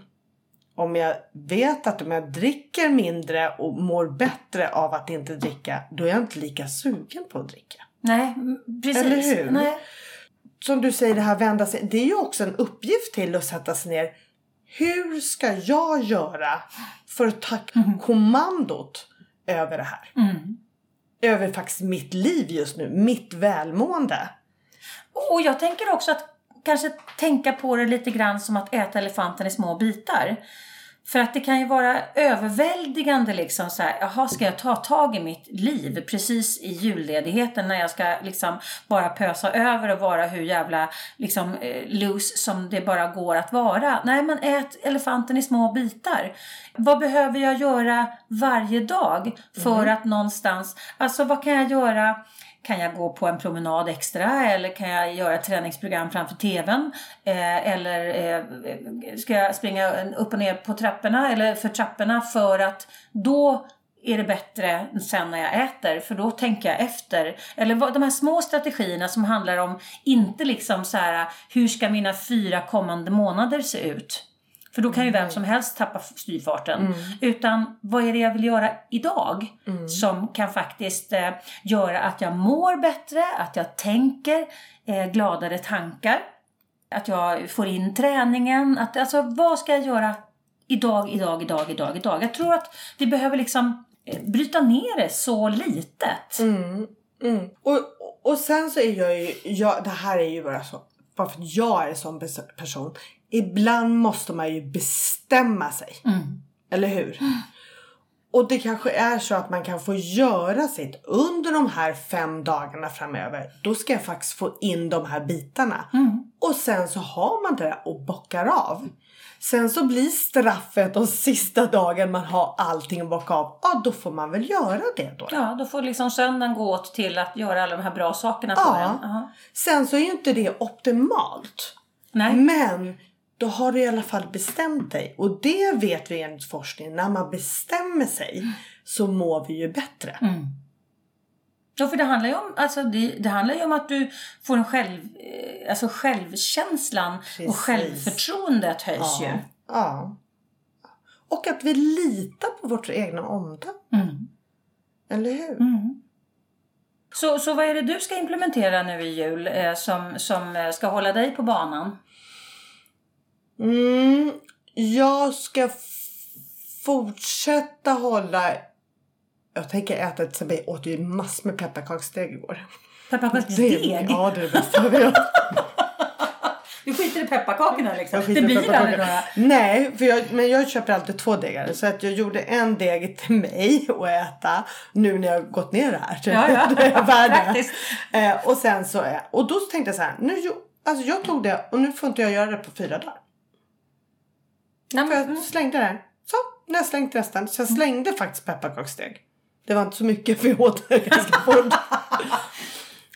Om jag vet att om jag dricker mindre och mår bättre av att inte dricka, då är jag inte lika sugen på att dricka. Nej, precis. Eller hur? Nej. Som du säger, det här vända sig. Det är ju också en uppgift till att sätta sig ner. Hur ska jag göra för att ta kommandot över det här? Över faktiskt mitt liv just nu, mitt välmående. Och jag tänker också att kanske tänka på det lite grann som att äta elefanten i små bitar. För att det kan ju vara överväldigande liksom så här, jaha ska jag ta tag i mitt liv precis i julledigheten när jag ska liksom bara pösa över och vara hur jävla liksom eh, loose som det bara går att vara. Nej men ät elefanten i små bitar. Vad behöver jag göra varje dag för att någonstans, alltså vad kan jag göra kan jag gå på en promenad extra eller kan jag göra ett träningsprogram framför TVn? Eh, eller eh, ska jag springa upp och ner på trapporna eller för trapporna för att då är det bättre sen när jag äter för då tänker jag efter. Eller de här små strategierna som handlar om inte liksom så här hur ska mina fyra kommande månader se ut? För då kan ju vem som helst tappa styrfarten. Utan vad är det jag vill göra idag? Som kan faktiskt eh, göra att jag mår bättre, att jag tänker eh, gladare tankar. Att jag får in träningen. Att, alltså vad ska jag göra idag, idag, idag, idag, idag? Jag tror att vi behöver liksom eh, bryta ner det så litet. Mm. Och, och sen så är jag ju, jag, det här är ju bara så, bara för att jag är en sån person. Ibland måste man ju bestämma sig. Eller hur? Och det kanske är så att man kan få göra sitt under de här fem dagarna framöver. Då ska jag faktiskt få in de här bitarna. Och sen så har man det där och bockar av. Sen så blir straffet och sista dagen man har allting att bocka av. Ja, då får man väl göra det då. Ja, då får liksom söndagen gå åt till att göra alla de här bra sakerna för Ja. en. Ja. Sen så är ju inte det optimalt. Nej. Men då har du i alla fall bestämt dig. Och det vet vi enligt forskning. När man bestämmer sig så mår vi ju bättre. Ja, för det handlar ju om, alltså det, det handlar ju om att du får en själv, eh, alltså självkänslan och Precis. självförtroendet höjs ju. Ja. Och att vi litar på vårt egna omdöme. Mm. Eller hur? Mm. Så, så vad är det du ska implementera nu i jul eh, som, som eh, ska hålla dig på banan? Mm, jag ska fortsätta hålla... Jag tänker äta, exempel, jag åt ju massor med pepparkaksdeg igår. Pepparkaksdeg? Ja, det är det bästa jag vet. Du skiter i pepparkakorna liksom? Det blir aldrig några. Nej, för jag, men jag köper alltid två degar. Så att jag gjorde en deg till mig att äta nu när jag gått ner här. Ja, ja. Då är jag värd det. Praktiskt. eh, och sen så, och då tänkte jag så här, nu, alltså jag tog det och nu får inte jag göra det på fyra dagar. Nej, För men, jag slängde det. Så, nu har jag slängt resten. Så jag slängde faktiskt pepparkaksdeg. Det var inte så mycket för jag åt ganska fort.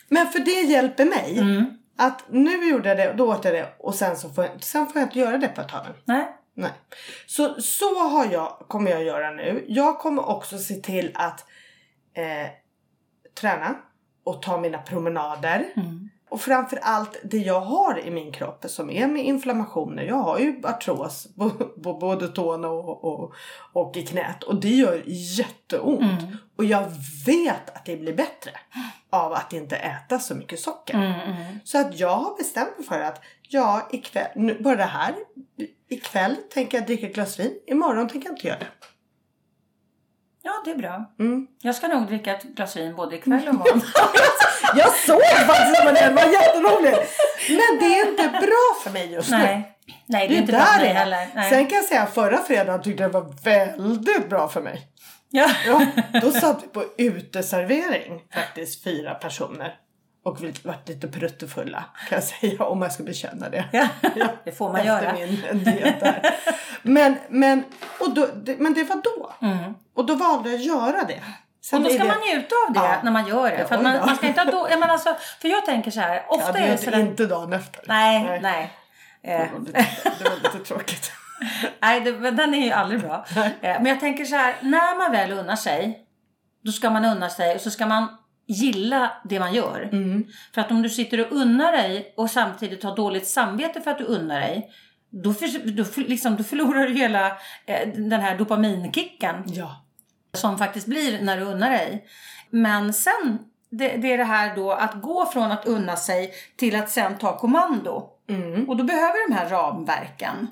Men för det hjälper mig. mm. Att nu gjorde jag det, då åt jag det och sen så får jag, sen får jag inte göra det på ett tag. nej. Nej. Så, så har jag, kommer jag göra nu. Jag kommer också se till att eh, träna och ta mina promenader. Mm. Och framför allt det jag har i min kropp som är med inflammationer. Jag har ju artros på, på både tårna och, och, och i knät. Och det gör jätteont. Mm. Och jag vet att det blir bättre av att inte äta så mycket socker. Mm, mm. Så att jag har bestämt mig för att ja, ikväll, nu, bara det här. Ikväll tänker jag dricka ett glas vin. Imorgon tänker jag inte göra det. Ja, det är bra. Mm. Jag ska nog dricka ett glas vin både ikväll och imorgon. Jag såg faktiskt på den, det var jätteroligt. Men det är inte bra för mig just nu. nej. nej, det är Det inte bra för mig är. heller. Nej. Sen kan jag säga att förra fredagen tyckte jag det var väldigt bra för mig. Ja. Ja, då satt vi på uteservering faktiskt fyra personer. Och vi vart lite pruttefulla kan jag säga om jag ska bekänna det. Ja, det får man Efter göra. min diet där. Men, men, och då, det, men det var då. Mm. Och då valde jag att göra det. Sen Och då ska det, man njuta av det Ja. när man gör det. Ja, För man, man ska inte ha då, jag alltså, För jag tänker så här, ofta hade är det sådär... inte dagen efter. Nej, nej. Det Eh, var lite, det var lite tråkigt. nej, det, men den är ju aldrig bra. Eh, men jag tänker så här, när man väl unnar sig, då ska man unna sig och så ska man gilla det man gör. Mm. För att om du sitter och unnar dig och samtidigt har dåligt samvete för att du unnar dig, då, för, då, liksom, då förlorar du hela eh, den här dopaminkicken Ja. som faktiskt blir när du unnar dig. Men sen, det, det är det här då att gå från att unna sig till att sen ta kommando. Mm. Och då behöver de här ramverken.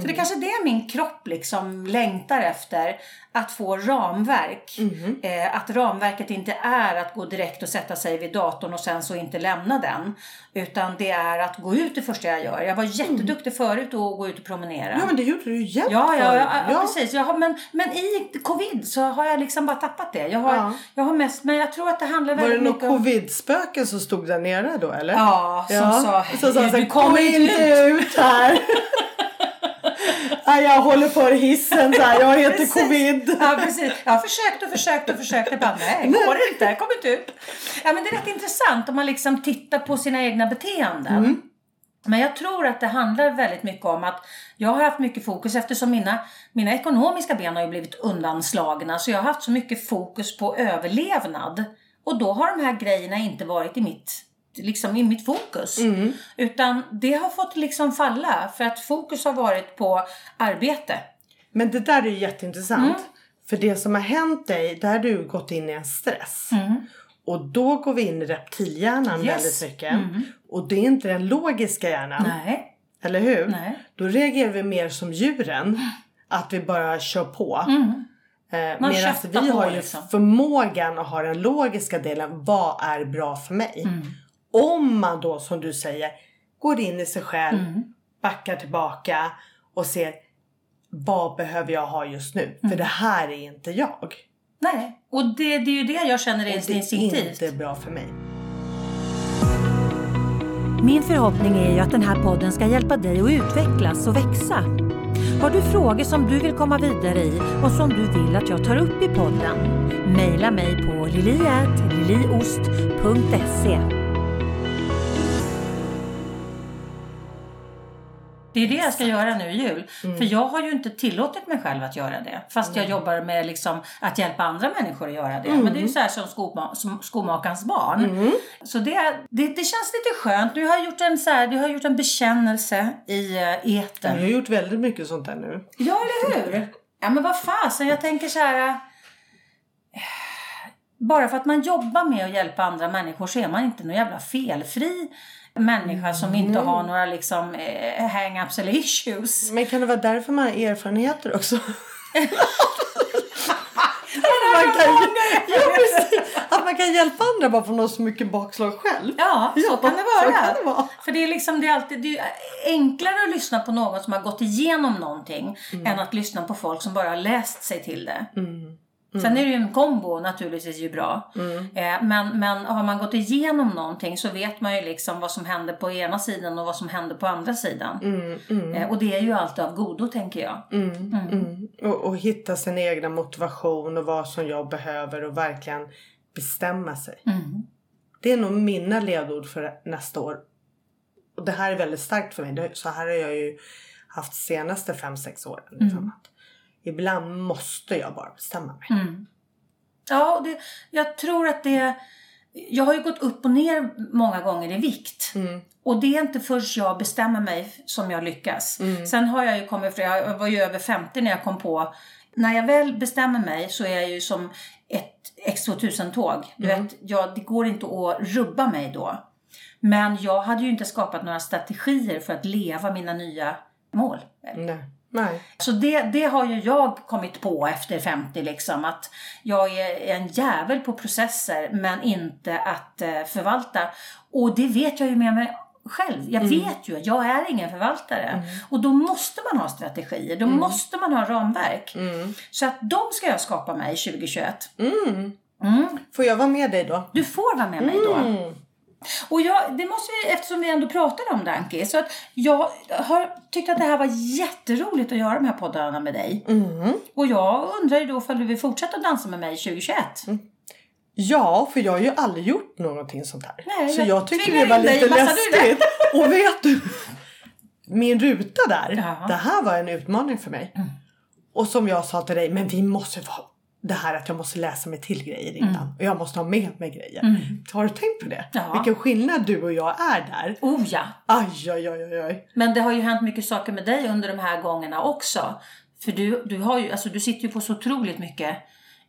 Så det är kanske är det min kropp liksom längtar efter. Att få ramverk. Mm. Eh, att ramverket inte är att gå direkt och sätta sig vid datorn och sen så inte lämna den. Utan det är att gå ut det första jag gör. Jag var jätteduktig förut att gå ut och promenera. ja, men det gjorde du ju jämt Ja, ja, ja, ja, precis. Jag har, men, men i covid så har jag liksom bara tappat det. Jag har, Ja. jag har mest, men jag tror att det handlar Var det väldigt något mycket om... covid-spöke som stod där nere då eller? Ja, som sa, som sa du kommer "Gå inte inte ut här. Nej, jag håller för hissen så här. Jag heter Precis. covid. Ja, precis. Jag har försökt och försökt och försökt. Jag bara, nej, går inte. Jag kommer inte ut. Ja, men det är rätt intressant om man liksom tittar på sina egna beteenden. Mm. Men jag tror att det handlar väldigt mycket om att jag har haft mycket fokus eftersom mina, mina ekonomiska ben har ju blivit undanslagna. Så jag har haft så mycket fokus på överlevnad. Och då har de här grejerna inte varit i mitt, liksom i mitt fokus. Mm. Utan det har fått liksom falla för att fokus har varit på arbete. Men det där är ju jätteintressant. Mm. För det som har hänt dig, där har du gått in i en stress. Och då går vi in i reptilhjärnan Yes. väldigt mycket. Och det är inte den logiska hjärnan. Nej. Eller hur? Nej. Då reagerar vi mer som djuren. Att vi bara kör på. Eh, Man Medan vi på, har ju liksom. förmågan att ha den logiska delen. Vad är bra för mig? Mm. Om man då som du säger går in i sig själv, Mm. backar tillbaka och ser vad behöver jag ha just nu? Mm. För det här är inte jag. Nej, och det, det är ju det jag känner är Det är instinktivt. inte bra för mig. Min förhoppning är ju att den här podden ska hjälpa dig att utvecklas och växa. Har du frågor som du vill komma vidare i och som du vill att jag tar upp i podden? Maila mig på liliat.liliost.se Det är det jag ska göra nu i jul. Mm. För jag har ju inte tillåtit mig själv att göra det. Fast jag jobbar med liksom att hjälpa andra människor att göra det. Men det är Mm. ju så här som, skoma, som skomakarens barn. Så det, det, det känns lite skönt. Du har gjort en, så här, du har gjort en bekännelse i uh, Jag etern. har gjort väldigt mycket sånt där nu. Ja, eller hur? Ja men vad fasen, jag tänker så här. eh, Bara för att man jobbar med att hjälpa andra människor så är man inte någon jävla felfri människa som inte har några liksom eh, hang-ups eller issues. Men kan det vara därför man har erfarenheter också? man kan, ja, precis. att man kan hjälpa andra bara för att så mycket bakslag själv. Ja, så Ja, kan det så vara. kan det vara. För det är liksom, det är alltid det är enklare att lyssna på någon som har gått igenom någonting Mm. än att lyssna på folk som bara har läst sig till det. Mm. Sen är det ju en kombo naturligtvis ju bra. Eh, men, men har man gått igenom någonting så vet man ju liksom vad som händer på ena sidan och vad som händer på andra sidan. Mm, Eh, och det är ju alltid av godo tänker jag. Mm. Och, och hitta sin egna motivation och vad som jag behöver och verkligen bestämma sig. Mm. Det är nog mina ledord för nästa år. Och det här är väldigt starkt för mig. Så här har jag ju haft senaste 5-6 åren. Liksom. Att ibland måste jag bara bestämma mig. Mm. Ja, det, jag tror att det... Jag har ju gått upp och ner många gånger i vikt. Mm. Och det är inte först jag bestämmer mig som jag lyckas. Mm. Sen har jag ju kommit för jag var ju över 50 när jag kom på. När jag väl bestämmer mig så är jag ju som ett X2000-tåg. Du Mm. vet, jag, det går inte att rubba mig då. Men jag hade ju inte skapat några strategier för att leva mina nya mål. Nej. Nej. Så det, det har ju jag kommit på efter 50 liksom. Att jag är en jävel på processer men inte att eh, förvalta. Och det vet jag ju med mig själv. Jag vet ju att jag är ingen förvaltare. Och då måste man ha strategier. Då måste man ha ramverk. Mm. Så att de ska jag skapa mig 2021. Mm. Mm. Får jag vara med dig då? Du får vara med mig då. Mm. Och jag, det måste vi, eftersom vi ändå pratade om det Anki, så att jag har tyckt att det här var jätteroligt att göra de här poddarna med dig. Mm. Och jag undrar ju då ifall du vill fortsätta dansa med mig 2021? Ja, för jag har ju aldrig gjort någonting sånt här. Nej, så jag jag tycker det var lite läskigt. Och vet du? Min ruta där. Ja. Det här var en utmaning för mig. Mm. Och som jag sa till dig, men vi måste vara det här att jag måste läsa mig till grejer innan. Och jag måste ha med mig grejer. Mm. Har du tänkt på det? Ja. Vilken skillnad du och jag är där. Oh ja! Aj, aj, aj, aj, aj. Men det har ju hänt mycket saker med dig under de här gångerna också. För du, du, har ju, alltså, du sitter ju på så otroligt mycket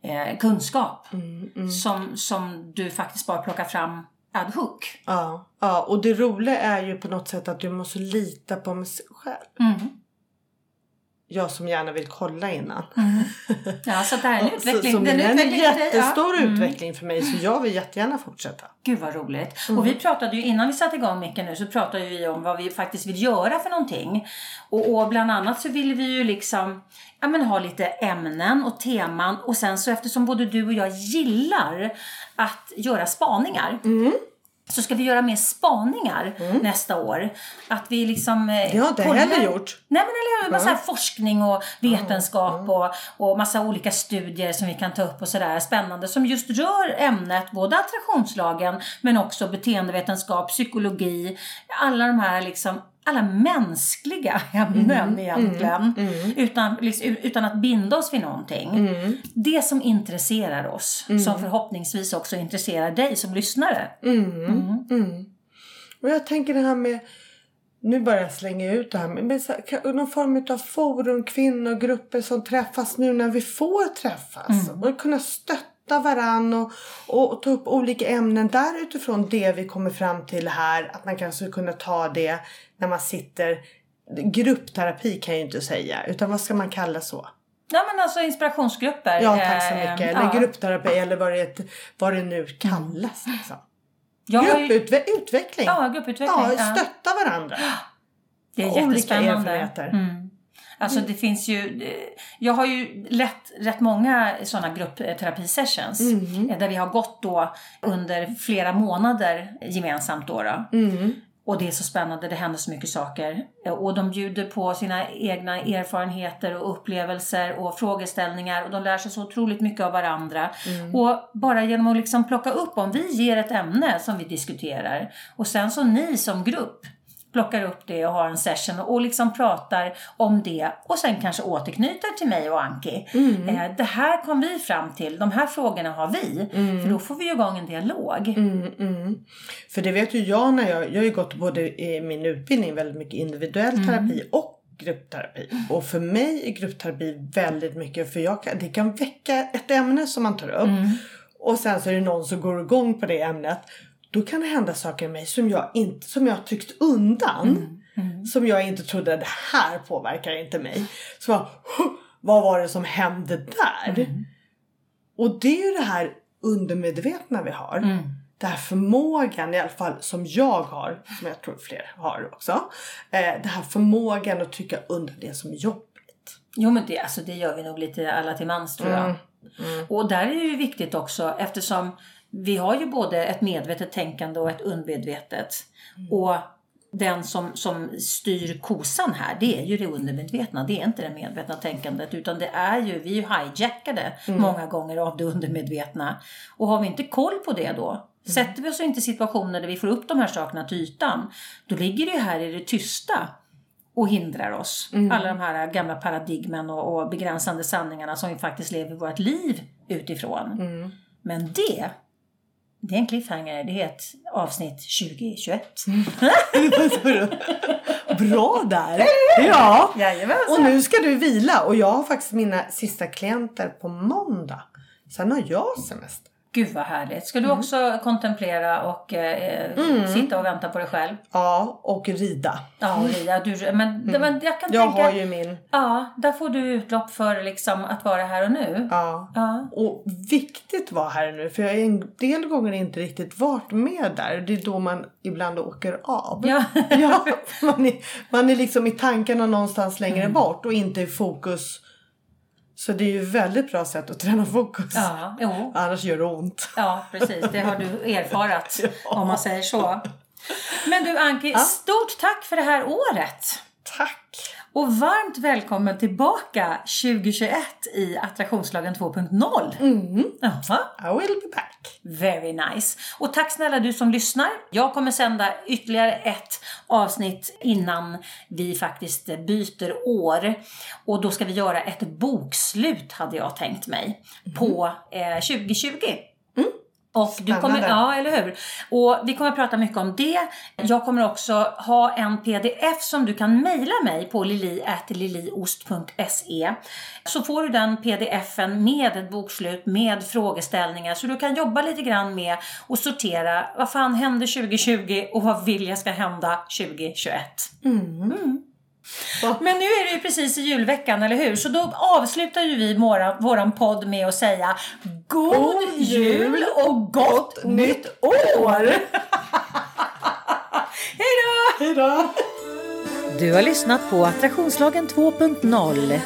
eh, kunskap Mm, Som, som du faktiskt bara plockar fram ad hoc. Ja, ja, och det roliga är ju på något sätt att du måste lita på mig själv. Mm. Jag som gärna vill kolla innan. Ja, så det här är en utveckling. Så, så det är en dig, ja. jättestor Mm. utveckling för mig så jag vill jättegärna fortsätta. Gud vad roligt. Mm. Och vi pratade ju innan vi satte igång micken nu så pratade vi om vad vi faktiskt vill göra för någonting. Och, och bland annat så vill vi ju liksom ja, men ha lite ämnen och teman och sen så eftersom både du och jag gillar att göra spaningar. Mm. Så ska vi göra mer spaningar nästa år. Att vi liksom... eh, Det har inte kollar- heller gjort. Nej men eller hur, massa här forskning och vetenskap och, och massa olika studier som vi kan ta upp och sådär. Spännande som just rör ämnet, både attraktionslagen men också beteendevetenskap, psykologi, alla de här liksom alla mänskliga ämnen egentligen. Utan, liksom, utan att binda oss vid någonting. Det som intresserar oss, som förhoppningsvis också intresserar dig som lyssnare. Mm. Och jag tänker det här med nu börjar jag slänga ut det här kan- någon form av forum, kvinnogrupper som träffas nu när vi får träffas. Och kunna stötta varann och, och, och ta upp olika ämnen där utifrån det vi kommer fram till här. Att man kanske skulle kunna ta det när man sitter Gruppterapi kan jag ju inte säga utan vad ska man kalla så? Ja men alltså inspirationsgrupper. Ja tack så Eh, mycket. Eller ja. gruppterapi eller vad det, vad det nu kallas. Liksom. Har ju- Grupputveckling. Ja, grupputveckling. Ja, stötta varandra. Det är olika jättespännande. erfarenheter. Mm. Alltså det finns ju, eh, jag har ju lett rätt många sådana gruppterapisessions Mm. eh, där vi har gått då under flera månader gemensamt då. då. Mm. Och det är så spännande, det händer så mycket saker. Och de bjuder på sina egna erfarenheter och upplevelser och frågeställningar och de lär sig så otroligt mycket av varandra. Mm. Och bara genom att liksom plocka upp, om vi ger ett ämne som vi diskuterar och sen så ni som grupp plockar upp det och har en session och liksom pratar om det och sen kanske återknyter till mig och Anki. Mm. Eh, det här kom vi fram till, de här frågorna har vi. För då får vi igång en dialog. Mm, mm. För det vet ju jag när jag, jag har ju gått både i min utbildning väldigt mycket individuell Mm. terapi och gruppterapi. Och för mig är gruppterapi väldigt mycket för jag kan, det kan väcka ett ämne som man tar upp. Och sen så är det någon som går igång på det ämnet. Då kan det hända saker i mig som jag, inte, som jag har tryckt undan. Som jag inte trodde, det här påverkar inte mig. Så "Huh, vad var det som hände där? Och det är ju det här undermedvetna vi har. Mm. Den här förmågan i alla fall som jag har, som jag tror fler har också. Eh, den här förmågan att trycka undan det som är jobbigt. Jo men det, alltså, det gör vi nog lite alla till mans tror jag. Mm. Och där är det ju viktigt också eftersom vi har ju både ett medvetet tänkande och ett undermedvetet. Och den som, som styr kosan här, det är ju det undermedvetna. Det är inte det medvetna tänkandet utan det är ju, vi är ju hijackade många gånger av det undermedvetna. Och har vi inte koll på det då, sätter vi oss inte i situationer där vi får upp de här sakerna till ytan, då ligger det ju här i det tysta och hindrar oss. Alla de här gamla paradigmen och, och begränsande sanningarna som vi faktiskt lever vårt liv utifrån. Men det, det är en cliffhanger. Det är ett avsnitt 2021. Bra där! Ja! Jajamensan. Och nu ska du vila och jag har faktiskt mina sista klienter på måndag. Sen har jag semester. Gud vad härligt. Ska du också kontemplera och eh, sitta och vänta på dig själv? Ja, och rida. Ja, och rida. Du, men, men jag kan Jag tänka... har ju min... Ja, där får du utlopp för liksom att vara här och nu. Ja. Ja. Och viktigt var här nu för jag har en del gånger inte riktigt varit med där. Det är då man ibland åker av. Ja. ja man, är, man är liksom i tankarna någonstans längre Mm. bort och inte i fokus. Så det är ju ett väldigt bra sätt att träna fokus. Ja, jo. Annars gör det ont. Ja, precis. Det har du erfarat, om man säger så. Men du Anki, stort tack för det här året! Tack! Och varmt välkommen tillbaka 2021 i Attraktionslagen 2.0. Mm. I will be back. Very nice. Och tack snälla du som lyssnar. Jag kommer sända ytterligare ett avsnitt innan vi faktiskt byter år. Och då ska vi göra ett bokslut hade jag tänkt mig på eh, 2020. Och du kommer, ja, eller hur? Och vi kommer att prata mycket om det. Jag kommer också ha en pdf som du kan mejla mig på lili.liliost.se. Så får du den pdfen med ett bokslut med frågeställningar så du kan jobba lite grann med och sortera vad fan hände 2020 och vad vill jag ska hända 2021. Mm. Men nu är det ju precis i julveckan, eller hur? Så då avslutar ju vi våra, våran podd med att säga God jul och gott nytt år! Hej då! Hej då! Du har lyssnat på Attraktionslagen 2.0.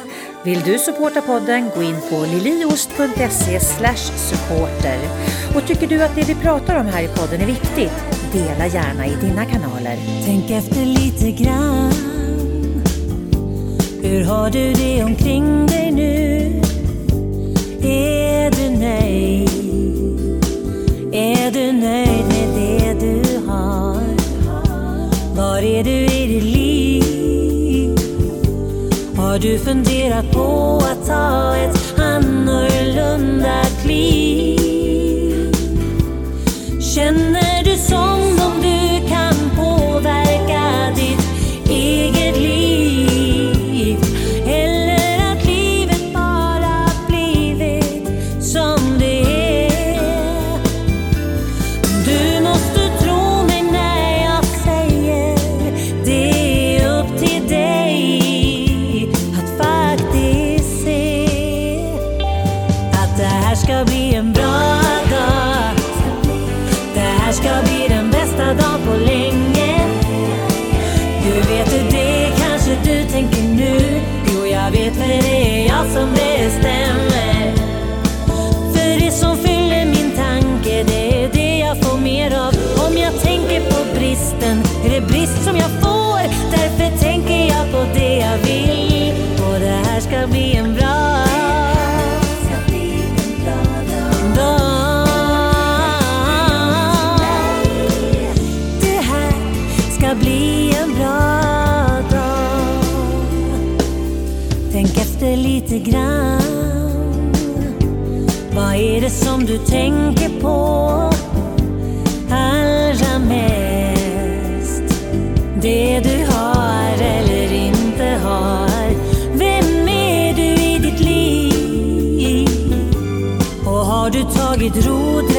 Vill du supporta podden, gå in på liliost.se supporter. Och tycker du att det vi pratar om här i podden är viktigt, dela gärna i dina kanaler. Tänk efter lite grann hur har du det omkring dig nu? Är du nöjd? Är du nöjd med det du har? Var är du i ditt liv? Har du funderat på att ta ett annorlunda kliv? Känner du som om du ska bli en bra dag. Det här ska bli en bra dag. Tänk efter lite grann. Vad är det som du tänker på du